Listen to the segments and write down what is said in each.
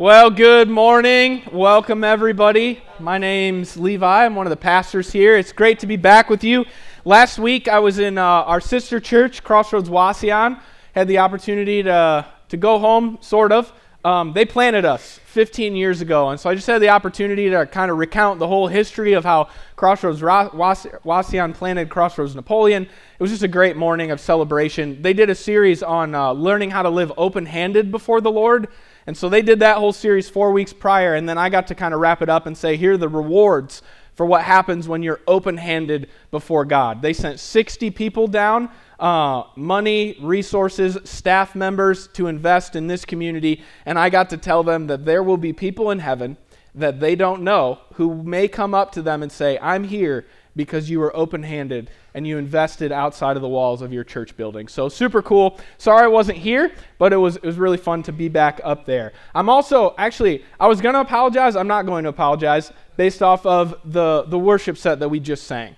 Well, good morning. Welcome, everybody. My name's Levi. I'm one of the pastors here. It's great to be back with you. Last week, I was in uh, our sister church, Crossroads Wauseon. Had the opportunity to, to go home, sort of. Um, they planted us 15 years ago, and so I just had the opportunity to kind of recount the whole history of how Crossroads Wauseon planted Crossroads Napoleon. It was just a great morning of celebration. They did a series on uh, learning how to live open handed before the Lord. And so they did that whole series four weeks prior, and then I got to kind of wrap it up and say, here are the rewards for what happens when you're open handed before God. They sent 60 people down, uh, money, resources, staff members to invest in this community, and I got to tell them that there will be people in heaven that they don't know who may come up to them and say, I'm here because you were open handed and you invested outside of the walls of your church building. So super cool. Sorry I wasn't here, but it was it was really fun to be back up there. I'm also actually I was going to apologize. I'm not going to apologize based off of the the worship set that we just sang.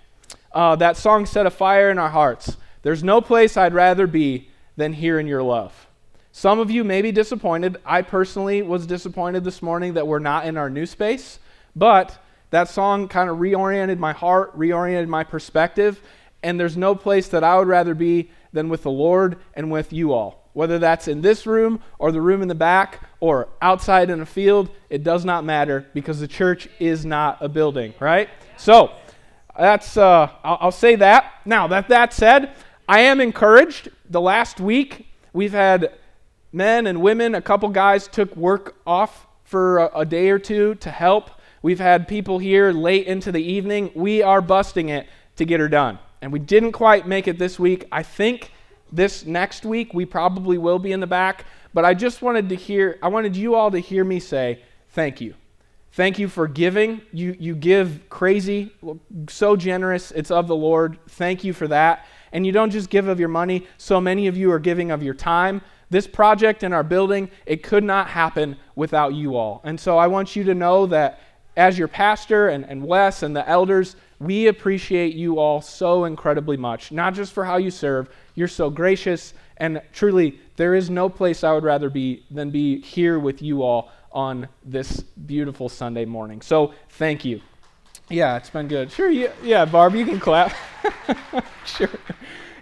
Uh, that song set a fire in our hearts. There's no place I'd rather be than here in your love. Some of you may be disappointed. I personally was disappointed this morning that we're not in our new space, but that song kind of reoriented my heart, reoriented my perspective, and there's no place that I would rather be than with the Lord and with you all. Whether that's in this room or the room in the back or outside in a field, it does not matter because the church is not a building, right? So, that's uh, I'll, I'll say that. Now, that that said, I am encouraged. The last week, we've had men and women, a couple guys took work off for a, a day or two to help. We've had people here late into the evening. We are busting it to get her done. And we didn't quite make it this week. I think this next week we probably will be in the back. But I just wanted to hear, I wanted you all to hear me say, thank you. Thank you for giving. You, you give crazy, so generous. It's of the Lord. Thank you for that. And you don't just give of your money, so many of you are giving of your time. This project in our building, it could not happen without you all. And so I want you to know that as your pastor and, and Wes and the elders, we appreciate you all so incredibly much. Not just for how you serve, you're so gracious. And truly, there is no place I would rather be than be here with you all on this beautiful Sunday morning. So thank you. Yeah, it's been good. Sure, yeah, yeah Barb, you can clap. sure.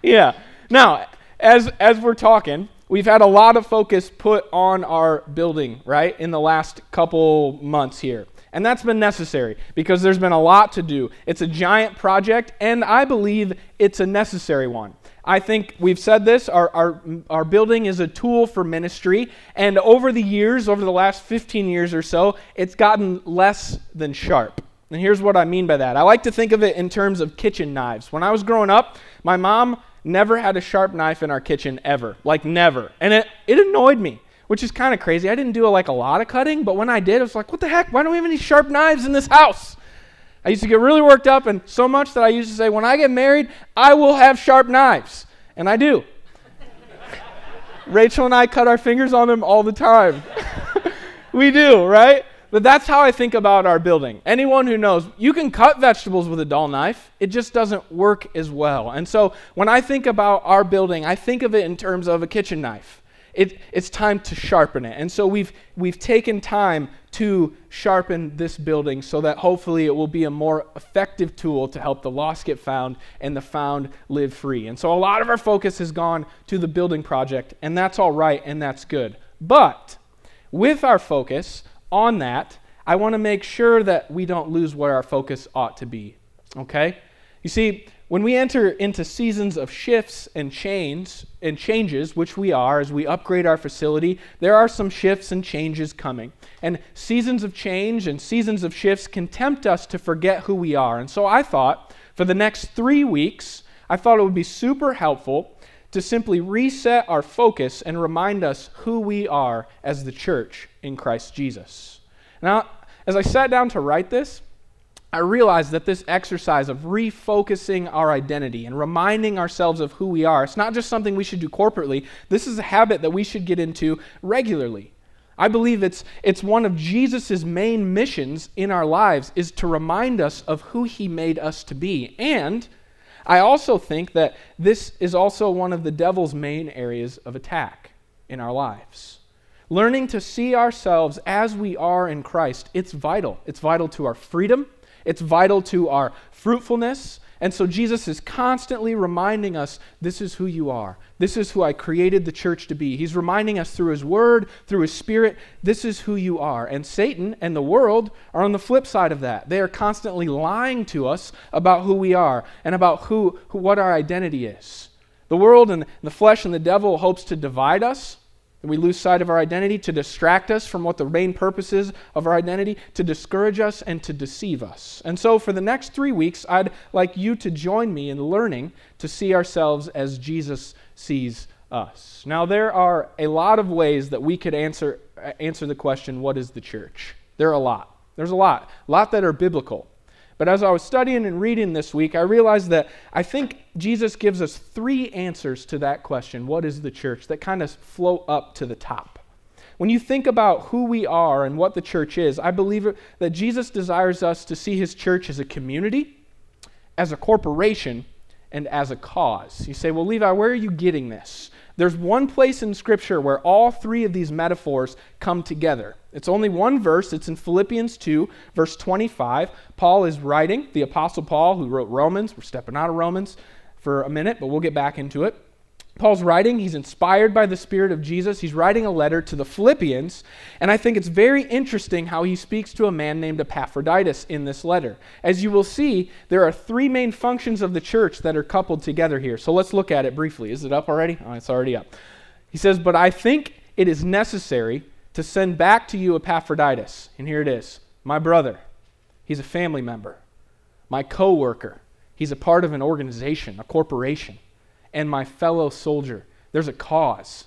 Yeah. Now, as as we're talking, we've had a lot of focus put on our building, right, in the last couple months here. And that's been necessary because there's been a lot to do. It's a giant project, and I believe it's a necessary one. I think we've said this our, our, our building is a tool for ministry, and over the years, over the last 15 years or so, it's gotten less than sharp. And here's what I mean by that I like to think of it in terms of kitchen knives. When I was growing up, my mom never had a sharp knife in our kitchen ever, like never. And it, it annoyed me which is kind of crazy. I didn't do like a lot of cutting, but when I did, I was like, what the heck? Why don't we have any sharp knives in this house? I used to get really worked up, and so much that I used to say, when I get married, I will have sharp knives. And I do. Rachel and I cut our fingers on them all the time. we do, right? But that's how I think about our building. Anyone who knows, you can cut vegetables with a dull knife, it just doesn't work as well. And so when I think about our building, I think of it in terms of a kitchen knife. It, it's time to sharpen it. And so we've, we've taken time to sharpen this building so that hopefully it will be a more effective tool to help the lost get found and the found live free. And so a lot of our focus has gone to the building project, and that's all right and that's good. But with our focus on that, I want to make sure that we don't lose where our focus ought to be. Okay? You see, when we enter into seasons of shifts and change and changes, which we are as we upgrade our facility, there are some shifts and changes coming. And seasons of change and seasons of shifts can tempt us to forget who we are. And so I thought for the next 3 weeks, I thought it would be super helpful to simply reset our focus and remind us who we are as the church in Christ Jesus. Now, as I sat down to write this, I realized that this exercise of refocusing our identity and reminding ourselves of who we are, it's not just something we should do corporately. This is a habit that we should get into regularly. I believe it's, it's one of Jesus' main missions in our lives is to remind us of who he made us to be. And I also think that this is also one of the devil's main areas of attack in our lives. learning to see ourselves as we are in Christ, it's vital. It's vital to our freedom, it's vital to our fruitfulness. And so Jesus is constantly reminding us this is who you are. This is who I created the church to be. He's reminding us through his word, through his spirit, this is who you are. And Satan and the world are on the flip side of that. They are constantly lying to us about who we are and about who, who what our identity is. The world and the flesh and the devil hopes to divide us that we lose sight of our identity, to distract us from what the main purpose is of our identity, to discourage us, and to deceive us. And so, for the next three weeks, I'd like you to join me in learning to see ourselves as Jesus sees us. Now, there are a lot of ways that we could answer, answer the question, What is the church? There are a lot. There's a lot, a lot that are biblical. But as I was studying and reading this week, I realized that I think Jesus gives us three answers to that question what is the church that kind of flow up to the top. When you think about who we are and what the church is, I believe that Jesus desires us to see his church as a community, as a corporation, and as a cause. You say, well, Levi, where are you getting this? There's one place in Scripture where all three of these metaphors come together. It's only one verse. It's in Philippians 2, verse 25. Paul is writing, the Apostle Paul, who wrote Romans. We're stepping out of Romans for a minute, but we'll get back into it. Paul's writing, he's inspired by the Spirit of Jesus. He's writing a letter to the Philippians, and I think it's very interesting how he speaks to a man named Epaphroditus in this letter. As you will see, there are three main functions of the church that are coupled together here. So let's look at it briefly. Is it up already? Oh, it's already up. He says, But I think it is necessary to send back to you Epaphroditus. And here it is my brother. He's a family member, my co worker. He's a part of an organization, a corporation and my fellow soldier. There's a cause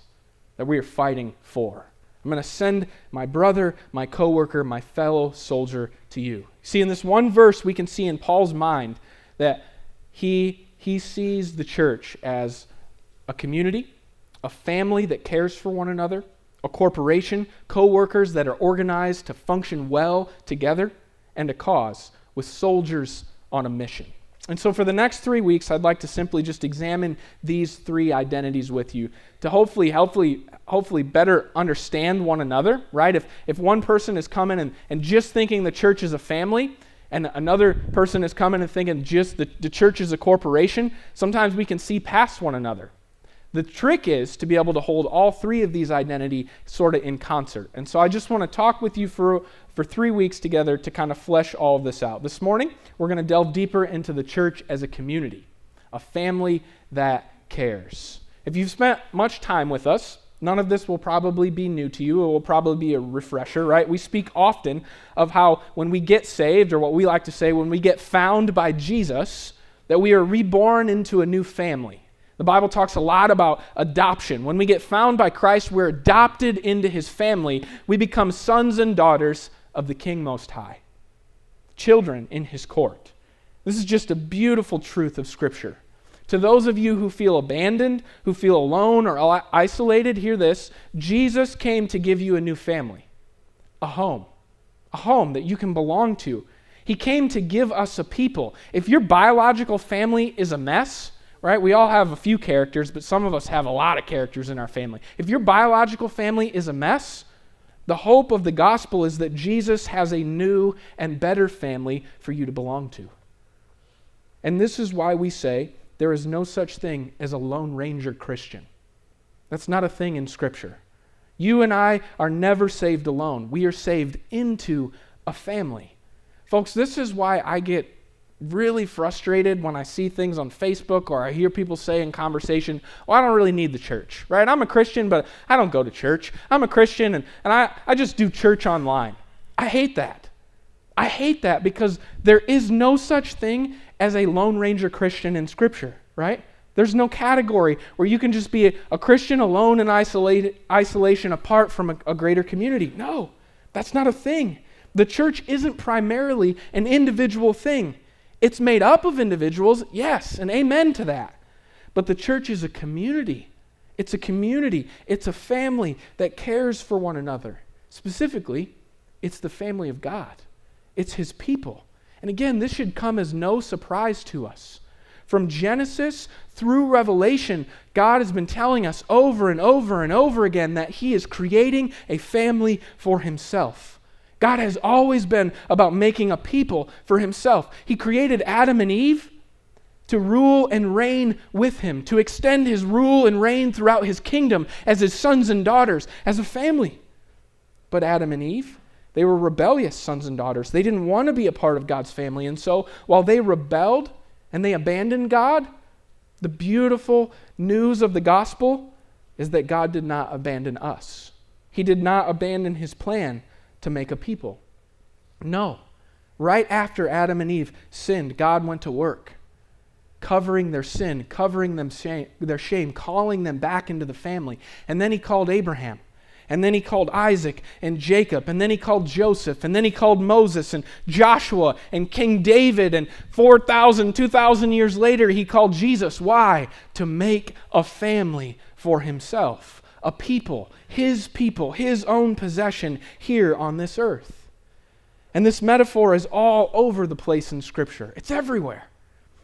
that we are fighting for. I'm going to send my brother, my coworker, my fellow soldier to you. See, in this one verse, we can see in Paul's mind that he, he sees the church as a community, a family that cares for one another, a corporation, coworkers that are organized to function well together, and a cause with soldiers on a mission. And so, for the next three weeks, I'd like to simply just examine these three identities with you to hopefully, hopefully, hopefully better understand one another, right? If, if one person is coming and, and just thinking the church is a family, and another person is coming and thinking just the, the church is a corporation, sometimes we can see past one another. The trick is to be able to hold all three of these identity sort of in concert. And so I just want to talk with you for, for three weeks together to kind of flesh all of this out. This morning, we're going to delve deeper into the church as a community, a family that cares. If you've spent much time with us, none of this will probably be new to you. It will probably be a refresher, right? We speak often of how when we get saved, or what we like to say, when we get found by Jesus, that we are reborn into a new family. The Bible talks a lot about adoption. When we get found by Christ, we're adopted into his family. We become sons and daughters of the King Most High, children in his court. This is just a beautiful truth of Scripture. To those of you who feel abandoned, who feel alone or isolated, hear this Jesus came to give you a new family, a home, a home that you can belong to. He came to give us a people. If your biological family is a mess, right? We all have a few characters, but some of us have a lot of characters in our family. If your biological family is a mess, the hope of the gospel is that Jesus has a new and better family for you to belong to. And this is why we say there is no such thing as a Lone Ranger Christian. That's not a thing in Scripture. You and I are never saved alone, we are saved into a family. Folks, this is why I get really frustrated when I see things on Facebook or I hear people say in conversation, well, I don't really need the church, right? I'm a Christian, but I don't go to church. I'm a Christian and, and I, I just do church online. I hate that. I hate that because there is no such thing as a Lone Ranger Christian in Scripture, right? There's no category where you can just be a, a Christian alone in isolate, isolation apart from a, a greater community. No, that's not a thing. The church isn't primarily an individual thing. It's made up of individuals, yes, and amen to that. But the church is a community. It's a community, it's a family that cares for one another. Specifically, it's the family of God, it's His people. And again, this should come as no surprise to us. From Genesis through Revelation, God has been telling us over and over and over again that He is creating a family for Himself. God has always been about making a people for Himself. He created Adam and Eve to rule and reign with Him, to extend His rule and reign throughout His kingdom as His sons and daughters, as a family. But Adam and Eve, they were rebellious sons and daughters. They didn't want to be a part of God's family. And so while they rebelled and they abandoned God, the beautiful news of the gospel is that God did not abandon us. He did not abandon his plan to make a people. No. Right after Adam and Eve sinned, God went to work, covering their sin, covering them shame, their shame, calling them back into the family. And then he called Abraham. And then he called Isaac and Jacob. And then he called Joseph. And then he called Moses and Joshua and King David. And 4,000, 2,000 years later, he called Jesus. Why? To make a family for himself, a people, his people, his own possession here on this earth. And this metaphor is all over the place in Scripture, it's everywhere.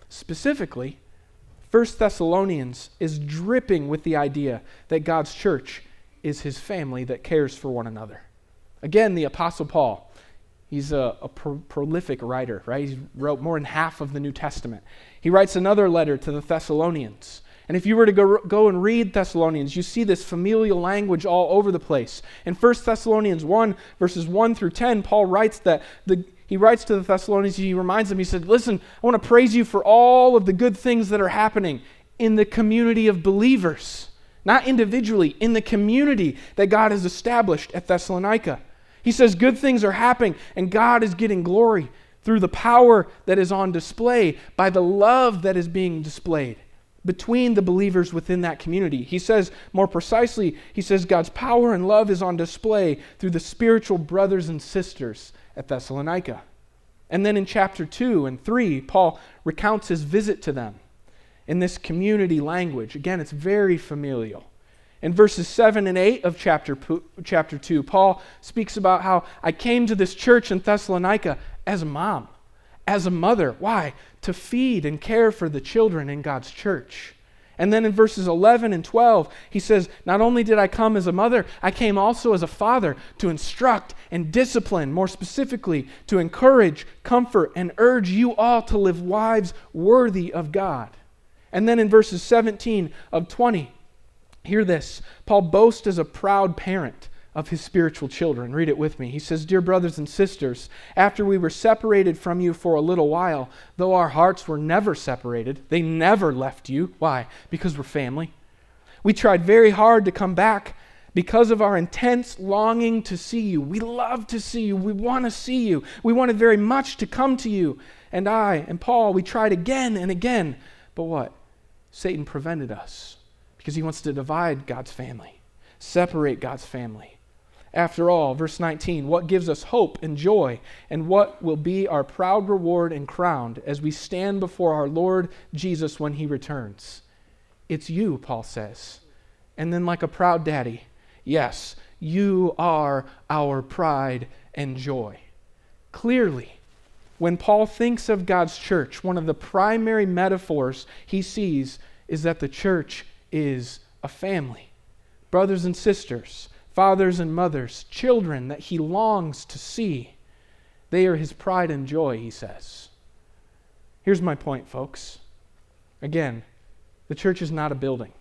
Specifically, 1 Thessalonians is dripping with the idea that God's church is his family that cares for one another. Again, the Apostle Paul, he's a, a pro- prolific writer, right? He wrote more than half of the New Testament. He writes another letter to the Thessalonians. And if you were to go, go and read Thessalonians, you see this familial language all over the place. In 1 Thessalonians 1, verses 1 through 10, Paul writes that the, he writes to the Thessalonians, he reminds them, he said, Listen, I want to praise you for all of the good things that are happening in the community of believers not individually, in the community that God has established at Thessalonica. He says good things are happening and God is getting glory through the power that is on display by the love that is being displayed between the believers within that community. He says more precisely, he says God's power and love is on display through the spiritual brothers and sisters at Thessalonica. And then in chapter 2 and 3, Paul recounts his visit to them in this community language. Again, it's very familial. In verses 7 and 8 of chapter, chapter 2, Paul speaks about how I came to this church in Thessalonica as a mom, as a mother. Why? To feed and care for the children in God's church. And then in verses 11 and 12, he says, Not only did I come as a mother, I came also as a father to instruct and discipline, more specifically, to encourage, comfort, and urge you all to live lives worthy of God. And then in verses 17 of 20, hear this. Paul boasts as a proud parent of his spiritual children. Read it with me. He says, Dear brothers and sisters, after we were separated from you for a little while, though our hearts were never separated, they never left you. Why? Because we're family. We tried very hard to come back because of our intense longing to see you. We love to see you. We want to see you. We wanted very much to come to you. And I and Paul, we tried again and again. But what? Satan prevented us because he wants to divide God's family, separate God's family. After all, verse 19, what gives us hope and joy, and what will be our proud reward and crown as we stand before our Lord Jesus when he returns? It's you, Paul says. And then, like a proud daddy, yes, you are our pride and joy. Clearly, when Paul thinks of God's church, one of the primary metaphors he sees is that the church is a family. Brothers and sisters, fathers and mothers, children that he longs to see. They are his pride and joy, he says. Here's my point, folks. Again, the church is not a building.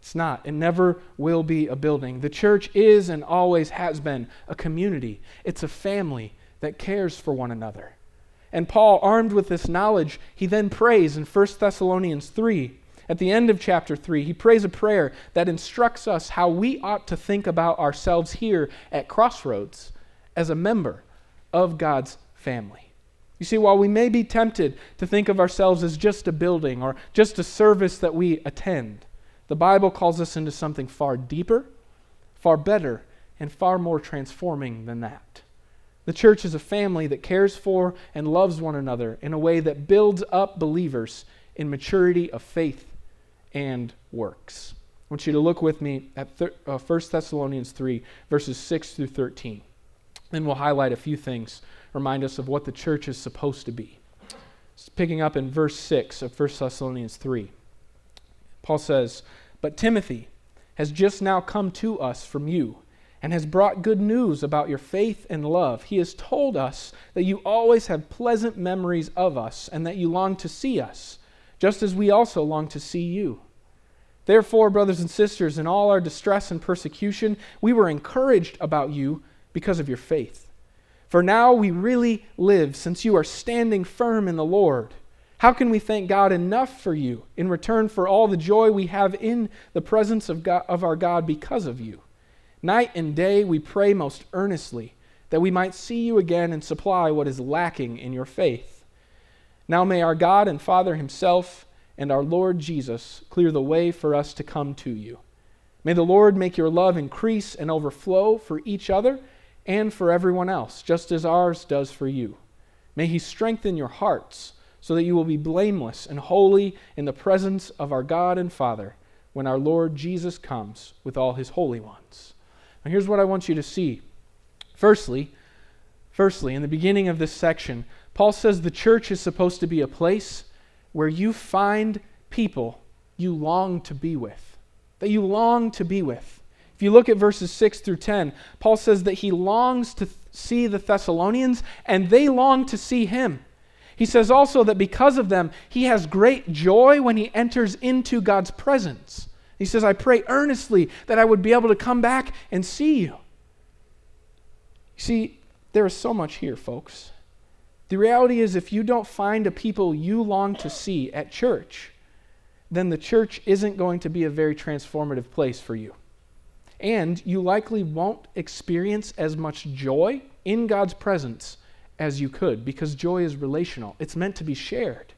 It's not. It never will be a building. The church is and always has been a community, it's a family that cares for one another. And Paul, armed with this knowledge, he then prays in 1 Thessalonians 3. At the end of chapter 3, he prays a prayer that instructs us how we ought to think about ourselves here at Crossroads as a member of God's family. You see, while we may be tempted to think of ourselves as just a building or just a service that we attend, the Bible calls us into something far deeper, far better, and far more transforming than that. The church is a family that cares for and loves one another in a way that builds up believers in maturity of faith and works. I want you to look with me at thir- uh, 1 Thessalonians 3, verses 6 through 13. Then we'll highlight a few things, remind us of what the church is supposed to be. picking up in verse 6 of 1 Thessalonians 3. Paul says, But Timothy has just now come to us from you and has brought good news about your faith and love. He has told us that you always have pleasant memories of us and that you long to see us, just as we also long to see you. Therefore, brothers and sisters, in all our distress and persecution, we were encouraged about you because of your faith. For now we really live, since you are standing firm in the Lord. How can we thank God enough for you in return for all the joy we have in the presence of, God, of our God because of you? Night and day we pray most earnestly that we might see you again and supply what is lacking in your faith. Now may our God and Father Himself and our Lord Jesus clear the way for us to come to you. May the Lord make your love increase and overflow for each other and for everyone else, just as ours does for you. May He strengthen your hearts so that you will be blameless and holy in the presence of our God and Father when our Lord Jesus comes with all His holy ones. Now, here's what I want you to see. Firstly, firstly, in the beginning of this section, Paul says the church is supposed to be a place where you find people you long to be with, that you long to be with. If you look at verses 6 through 10, Paul says that he longs to see the Thessalonians and they long to see him. He says also that because of them, he has great joy when he enters into God's presence. He says, I pray earnestly that I would be able to come back and see. You see, there is so much here, folks. The reality is, if you don't find a people you long to see at church, then the church isn't going to be a very transformative place for you. And you likely won't experience as much joy in God's presence as you could because joy is relational, it's meant to be shared.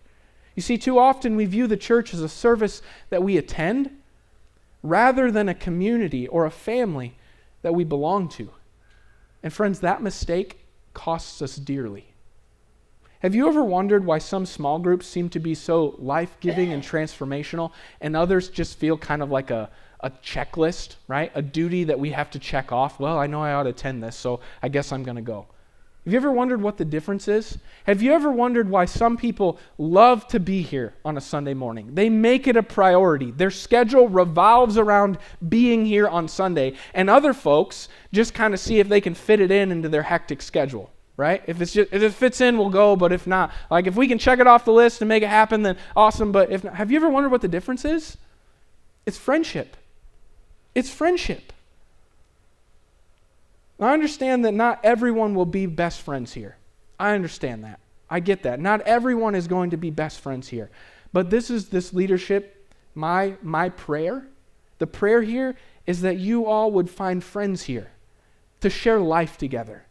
You see, too often we view the church as a service that we attend rather than a community or a family that we belong to. And friends, that mistake costs us dearly. Have you ever wondered why some small groups seem to be so life giving and transformational, and others just feel kind of like a, a checklist, right? A duty that we have to check off. Well, I know I ought to attend this, so I guess I'm going to go. Have you ever wondered what the difference is? Have you ever wondered why some people love to be here on a Sunday morning? They make it a priority. Their schedule revolves around being here on Sunday, and other folks just kind of see if they can fit it in into their hectic schedule, right? If it's just if it fits in, we'll go, but if not, like if we can check it off the list and make it happen, then awesome, but if not, have you ever wondered what the difference is? It's friendship. It's friendship. I understand that not everyone will be best friends here. I understand that. I get that. Not everyone is going to be best friends here. But this is this leadership, my my prayer. The prayer here is that you all would find friends here to share life together.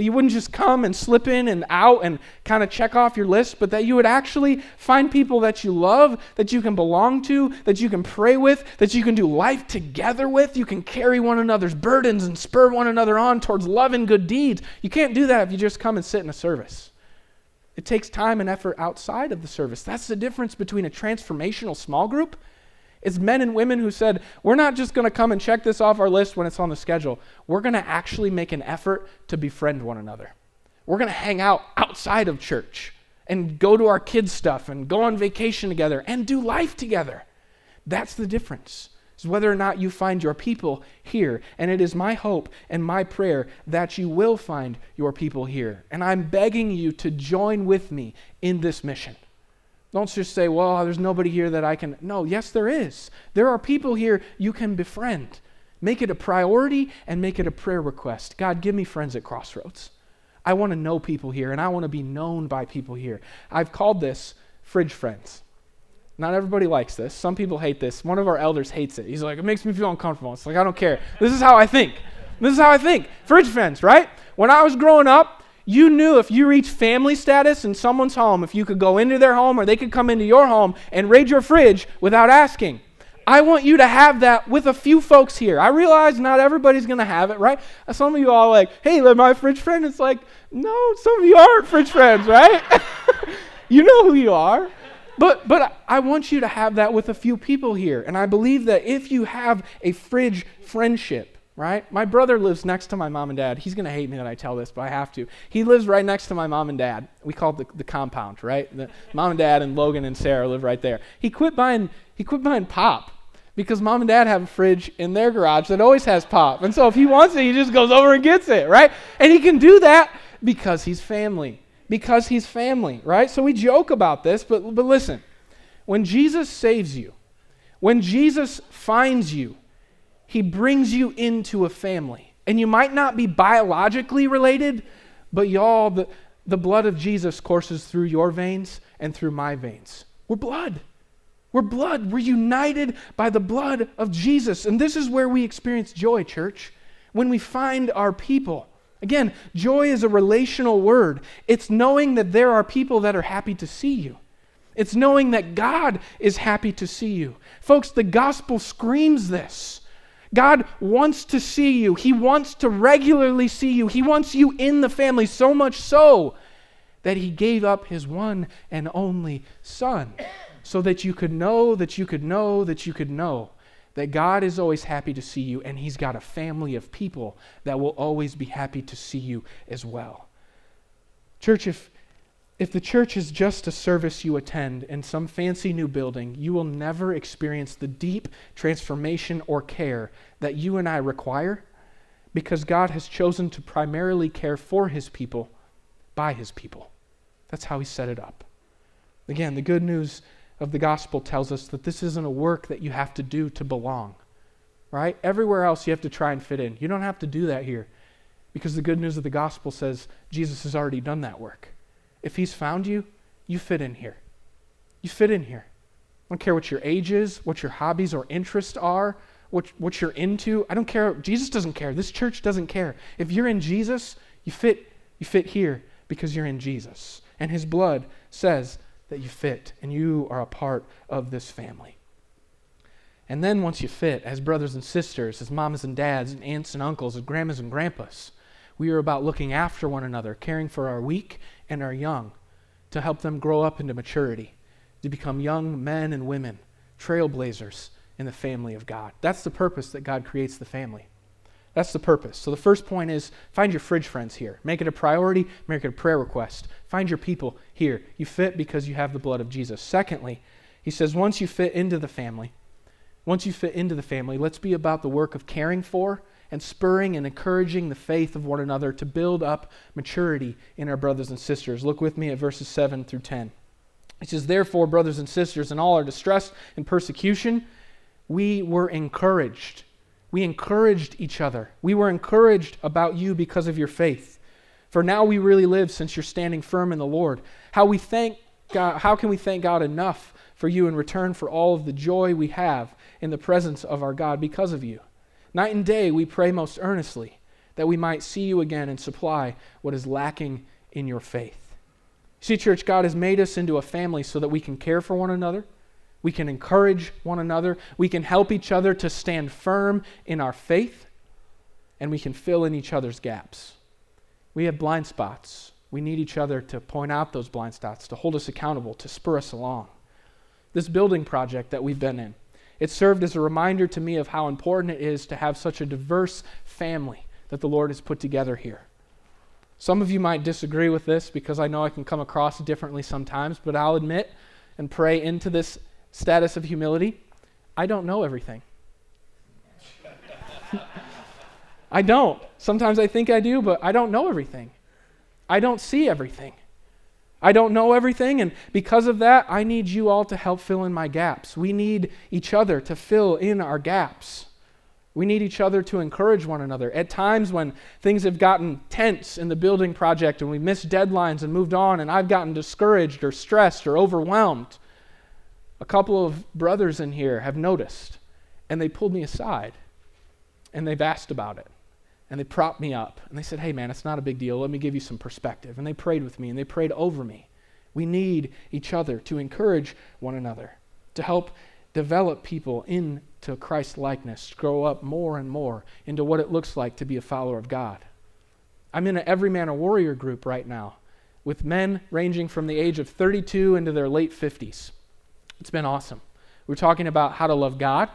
That you wouldn't just come and slip in and out and kind of check off your list, but that you would actually find people that you love, that you can belong to, that you can pray with, that you can do life together with. You can carry one another's burdens and spur one another on towards love and good deeds. You can't do that if you just come and sit in a service. It takes time and effort outside of the service. That's the difference between a transformational small group it's men and women who said, We're not just going to come and check this off our list when it's on the schedule. We're going to actually make an effort to befriend one another. We're going to hang out outside of church and go to our kids' stuff and go on vacation together and do life together. That's the difference. Is whether or not you find your people here. And it is my hope and my prayer that you will find your people here. And I'm begging you to join with me in this mission. Don't just say, well, there's nobody here that I can. No, yes, there is. There are people here you can befriend. Make it a priority and make it a prayer request. God, give me friends at Crossroads. I want to know people here and I want to be known by people here. I've called this fridge friends. Not everybody likes this. Some people hate this. One of our elders hates it. He's like, it makes me feel uncomfortable. It's like, I don't care. This is how I think. This is how I think. Fridge friends, right? When I was growing up, you knew if you reached family status in someone's home, if you could go into their home or they could come into your home and raid your fridge without asking. I want you to have that with a few folks here. I realize not everybody's going to have it, right? Some of you all like, hey, my fridge friend. It's like, no, some of you aren't fridge friends, right? you know who you are. But, but I want you to have that with a few people here. And I believe that if you have a fridge friendship, right? My brother lives next to my mom and dad. He's going to hate me that I tell this, but I have to. He lives right next to my mom and dad. We call it the, the compound, right? The mom and dad and Logan and Sarah live right there. He quit buying he quit buying pop because mom and dad have a fridge in their garage that always has pop. And so if he wants it, he just goes over and gets it, right? And he can do that because he's family. Because he's family, right? So we joke about this, but but listen. When Jesus saves you, when Jesus finds you, he brings you into a family. And you might not be biologically related, but y'all, the, the blood of Jesus courses through your veins and through my veins. We're blood. We're blood. We're united by the blood of Jesus. And this is where we experience joy, church, when we find our people. Again, joy is a relational word. It's knowing that there are people that are happy to see you. It's knowing that God is happy to see you. Folks, the gospel screams this. God wants to see you. He wants to regularly see you. He wants you in the family so much so that He gave up His one and only Son so that you could know, that you could know, that you could know that God is always happy to see you and He's got a family of people that will always be happy to see you as well. Church, if if the church is just a service you attend in some fancy new building, you will never experience the deep transformation or care that you and I require because God has chosen to primarily care for his people by his people. That's how he set it up. Again, the good news of the gospel tells us that this isn't a work that you have to do to belong, right? Everywhere else you have to try and fit in. You don't have to do that here because the good news of the gospel says Jesus has already done that work. If He's found you, you fit in here. You fit in here. I don't care what your age is, what your hobbies or interests are, what, what you're into. I don't care. Jesus doesn't care. This church doesn't care. If you're in Jesus, you fit, you fit here because you're in Jesus. And His blood says that you fit and you are a part of this family. And then once you fit, as brothers and sisters, as mamas and dads, and aunts and uncles, as grandmas and grandpas, we are about looking after one another, caring for our weak and our young, to help them grow up into maturity, to become young men and women, trailblazers in the family of God. That's the purpose that God creates the family. That's the purpose. So the first point is find your fridge friends here. Make it a priority, make it a prayer request. Find your people here. You fit because you have the blood of Jesus. Secondly, he says once you fit into the family, once you fit into the family, let's be about the work of caring for and spurring and encouraging the faith of one another to build up maturity in our brothers and sisters. Look with me at verses 7 through 10. It says, Therefore, brothers and sisters, in all our distress and persecution, we were encouraged. We encouraged each other. We were encouraged about you because of your faith. For now we really live since you're standing firm in the Lord. How we thank God, how can we thank God enough for you in return for all of the joy we have in the presence of our God because of you? Night and day we pray most earnestly that we might see you again and supply what is lacking in your faith. See, church, God has made us into a family so that we can care for one another, we can encourage one another, we can help each other to stand firm in our faith, and we can fill in each other's gaps. We have blind spots. We need each other to point out those blind spots, to hold us accountable, to spur us along. This building project that we've been in, it served as a reminder to me of how important it is to have such a diverse family that the Lord has put together here. Some of you might disagree with this because I know I can come across differently sometimes, but I'll admit and pray into this status of humility I don't know everything. I don't. Sometimes I think I do, but I don't know everything. I don't see everything. I don't know everything, and because of that, I need you all to help fill in my gaps. We need each other to fill in our gaps. We need each other to encourage one another. At times when things have gotten tense in the building project and we missed deadlines and moved on, and I've gotten discouraged or stressed or overwhelmed, a couple of brothers in here have noticed and they pulled me aside and they've asked about it and they propped me up and they said, Hey, man, it's not a big deal. Let me give you some perspective. And they prayed with me and they prayed over me. We need each other to encourage one another, to help develop people into Christ likeness, grow up more and more into what it looks like to be a follower of God. I'm in an every man a warrior group right now with men ranging from the age of 32 into their late 50s. It's been awesome. We're talking about how to love God.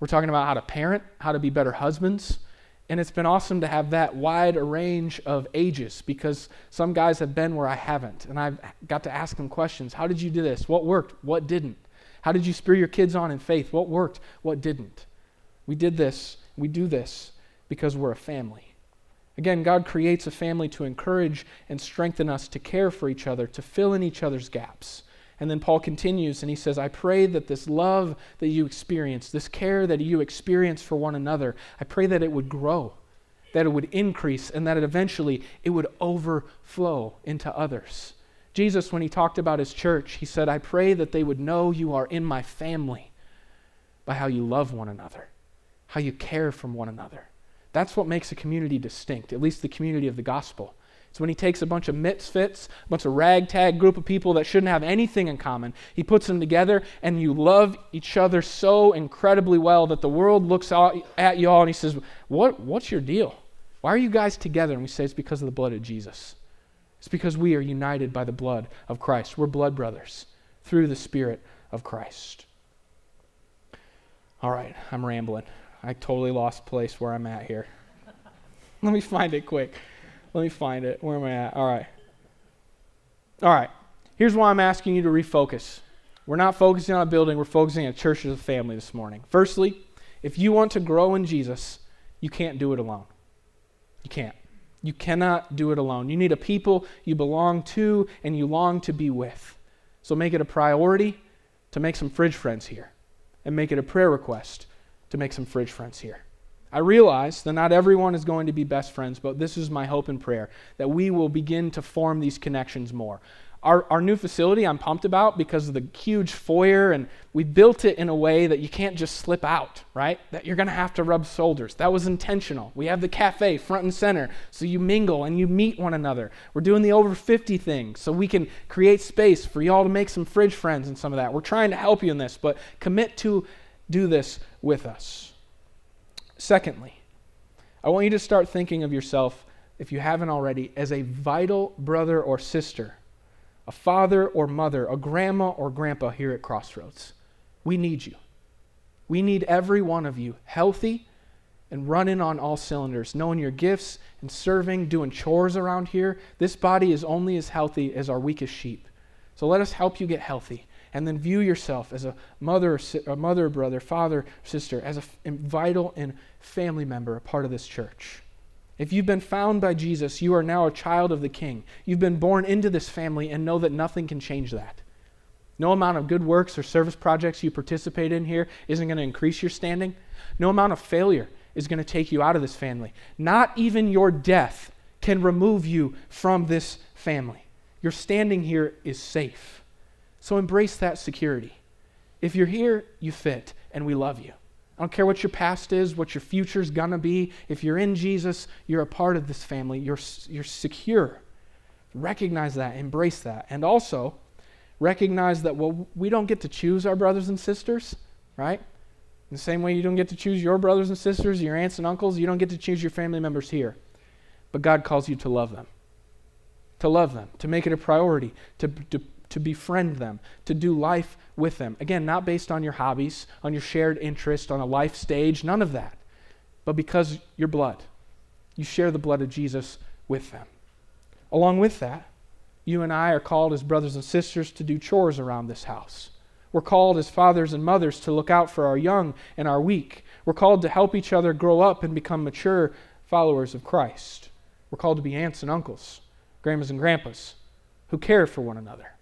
We're talking about how to parent, how to be better husbands, And it's been awesome to have that wide range of ages because some guys have been where I haven't. And I've got to ask them questions. How did you do this? What worked? What didn't? How did you spur your kids on in faith? What worked? What didn't? We did this. We do this because we're a family. Again, God creates a family to encourage and strengthen us to care for each other, to fill in each other's gaps. And then Paul continues and he says, I pray that this love that you experience, this care that you experience for one another, I pray that it would grow, that it would increase, and that it eventually it would overflow into others. Jesus, when he talked about his church, he said, I pray that they would know you are in my family by how you love one another, how you care for one another. That's what makes a community distinct, at least the community of the gospel. It's when he takes a bunch of misfits, a bunch of ragtag group of people that shouldn't have anything in common. He puts them together, and you love each other so incredibly well that the world looks at you all and he says, what, What's your deal? Why are you guys together? And we say it's because of the blood of Jesus. It's because we are united by the blood of Christ. We're blood brothers through the Spirit of Christ. All right, I'm rambling. I totally lost place where I'm at here. Let me find it quick. Let me find it. Where am I at? All right. All right. Here's why I'm asking you to refocus. We're not focusing on a building, we're focusing on a church as a family this morning. Firstly, if you want to grow in Jesus, you can't do it alone. You can't. You cannot do it alone. You need a people you belong to and you long to be with. So make it a priority to make some fridge friends here and make it a prayer request to make some fridge friends here. I realize that not everyone is going to be best friends, but this is my hope and prayer that we will begin to form these connections more. Our, our new facility I'm pumped about because of the huge foyer, and we built it in a way that you can't just slip out, right? That you're going to have to rub shoulders. That was intentional. We have the cafe front and center, so you mingle and you meet one another. We're doing the over 50 thing, so we can create space for y'all to make some fridge friends and some of that. We're trying to help you in this, but commit to do this with us. Secondly, I want you to start thinking of yourself, if you haven't already, as a vital brother or sister, a father or mother, a grandma or grandpa here at Crossroads. We need you. We need every one of you healthy and running on all cylinders, knowing your gifts and serving, doing chores around here. This body is only as healthy as our weakest sheep. So let us help you get healthy and then view yourself as a mother, a mother, brother, father, sister, as a vital and family member, a part of this church. If you've been found by Jesus, you are now a child of the King. You've been born into this family and know that nothing can change that. No amount of good works or service projects you participate in here isn't going to increase your standing. No amount of failure is going to take you out of this family. Not even your death can remove you from this family. Your standing here is safe. So embrace that security. If you're here, you fit, and we love you. I don't care what your past is, what your future's gonna be. If you're in Jesus, you're a part of this family. You're, you're secure. Recognize that, embrace that. And also, recognize that, well, we don't get to choose our brothers and sisters, right? In the same way you don't get to choose your brothers and sisters, your aunts and uncles, you don't get to choose your family members here. But God calls you to love them. To love them, to make it a priority, to, to to befriend them, to do life with them. Again, not based on your hobbies, on your shared interest, on a life stage, none of that, but because your blood. You share the blood of Jesus with them. Along with that, you and I are called as brothers and sisters to do chores around this house. We're called as fathers and mothers to look out for our young and our weak. We're called to help each other grow up and become mature followers of Christ. We're called to be aunts and uncles, grandmas and grandpas who care for one another.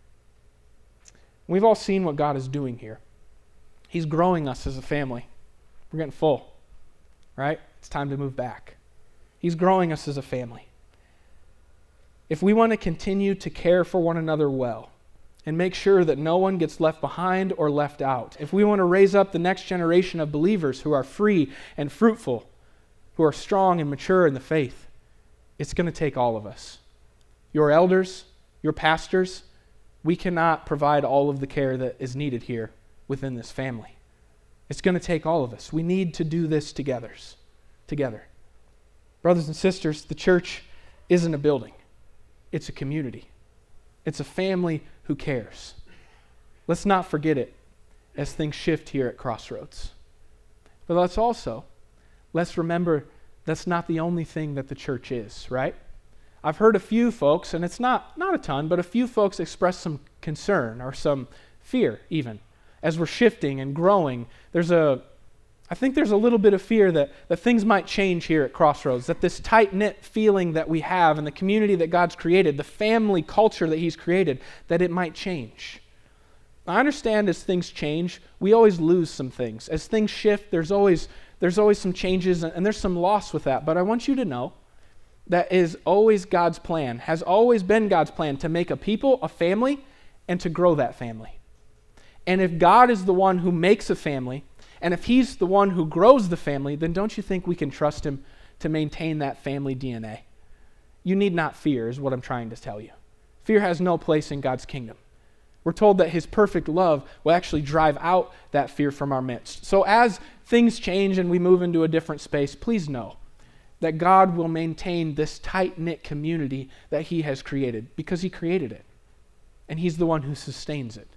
We've all seen what God is doing here. He's growing us as a family. We're getting full, right? It's time to move back. He's growing us as a family. If we want to continue to care for one another well and make sure that no one gets left behind or left out, if we want to raise up the next generation of believers who are free and fruitful, who are strong and mature in the faith, it's going to take all of us. Your elders, your pastors, we cannot provide all of the care that is needed here within this family. It's going to take all of us. We need to do this together. Together. Brothers and sisters, the church isn't a building. It's a community. It's a family who cares. Let's not forget it as things shift here at Crossroads. But let's also let's remember that's not the only thing that the church is, right? I've heard a few folks, and it's not, not a ton, but a few folks express some concern or some fear, even. As we're shifting and growing, there's a, I think there's a little bit of fear that, that things might change here at Crossroads, that this tight knit feeling that we have and the community that God's created, the family culture that He's created, that it might change. I understand as things change, we always lose some things. As things shift, there's always, there's always some changes and there's some loss with that. But I want you to know that is always God's plan, has always been God's plan to make a people, a family, and to grow that family. And if God is the one who makes a family, and if He's the one who grows the family, then don't you think we can trust Him to maintain that family DNA? You need not fear, is what I'm trying to tell you. Fear has no place in God's kingdom. We're told that His perfect love will actually drive out that fear from our midst. So as things change and we move into a different space, please know that God will maintain this tight knit community that He has created because He created it. And He's the one who sustains it.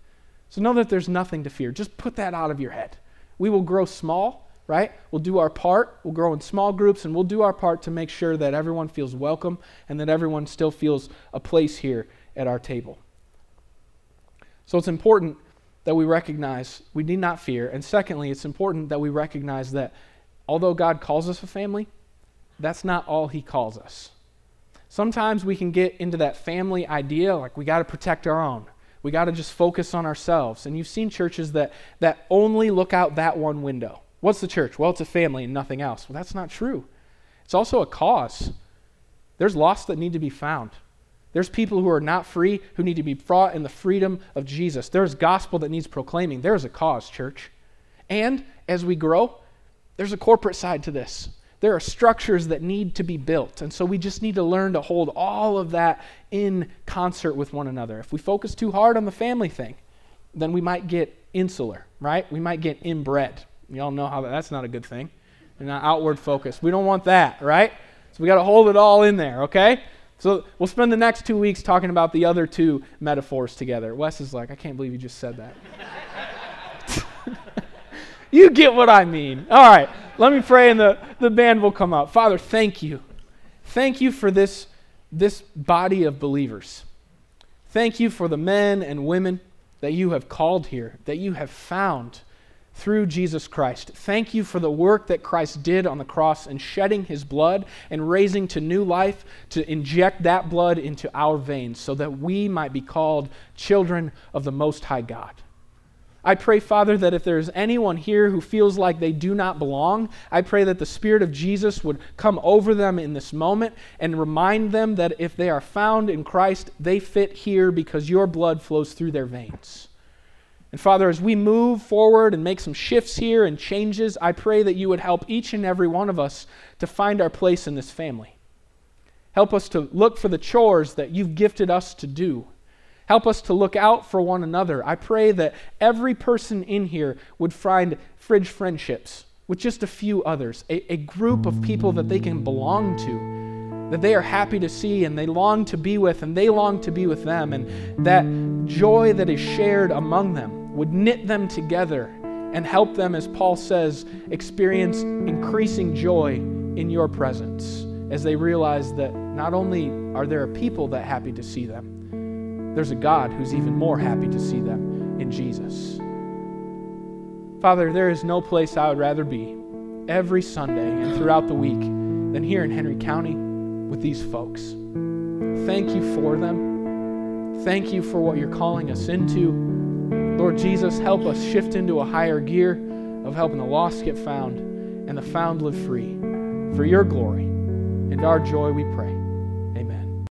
So know that there's nothing to fear. Just put that out of your head. We will grow small, right? We'll do our part. We'll grow in small groups, and we'll do our part to make sure that everyone feels welcome and that everyone still feels a place here at our table. So it's important that we recognize we need not fear. And secondly, it's important that we recognize that although God calls us a family, that's not all he calls us. Sometimes we can get into that family idea like we got to protect our own. We got to just focus on ourselves. And you've seen churches that, that only look out that one window. What's the church? Well, it's a family and nothing else. Well, that's not true. It's also a cause. There's lost that need to be found. There's people who are not free who need to be brought in the freedom of Jesus. There's gospel that needs proclaiming. There's a cause, church. And as we grow, there's a corporate side to this there are structures that need to be built. And so we just need to learn to hold all of that in concert with one another. If we focus too hard on the family thing, then we might get insular, right? We might get inbred. You all know how that, that's not a good thing. And not outward focus. We don't want that, right? So we got to hold it all in there, okay? So we'll spend the next two weeks talking about the other two metaphors together. Wes is like, I can't believe you just said that. you get what I mean. All right. Let me pray and the, the band will come up. Father, thank you. Thank you for this, this body of believers. Thank you for the men and women that you have called here, that you have found through Jesus Christ. Thank you for the work that Christ did on the cross and shedding his blood and raising to new life to inject that blood into our veins so that we might be called children of the Most High God. I pray, Father, that if there's anyone here who feels like they do not belong, I pray that the Spirit of Jesus would come over them in this moment and remind them that if they are found in Christ, they fit here because your blood flows through their veins. And Father, as we move forward and make some shifts here and changes, I pray that you would help each and every one of us to find our place in this family. Help us to look for the chores that you've gifted us to do Help us to look out for one another. I pray that every person in here would find fridge friendships with just a few others, a, a, group of people that they can belong to, that they are happy to see and they long to be with, and they long to be with them, and that joy that is shared among them would knit them together and help them, as Paul says, experience increasing joy in your presence as they realize that not only are there people that happy to see them, there's a God who's even more happy to see them in Jesus. Father, there is no place I would rather be every Sunday and throughout the week than here in Henry County with these folks. Thank you for them. Thank you for what you're calling us into. Lord Jesus, help us shift into a higher gear of helping the lost get found and the found live free. For your glory and our joy, we pray.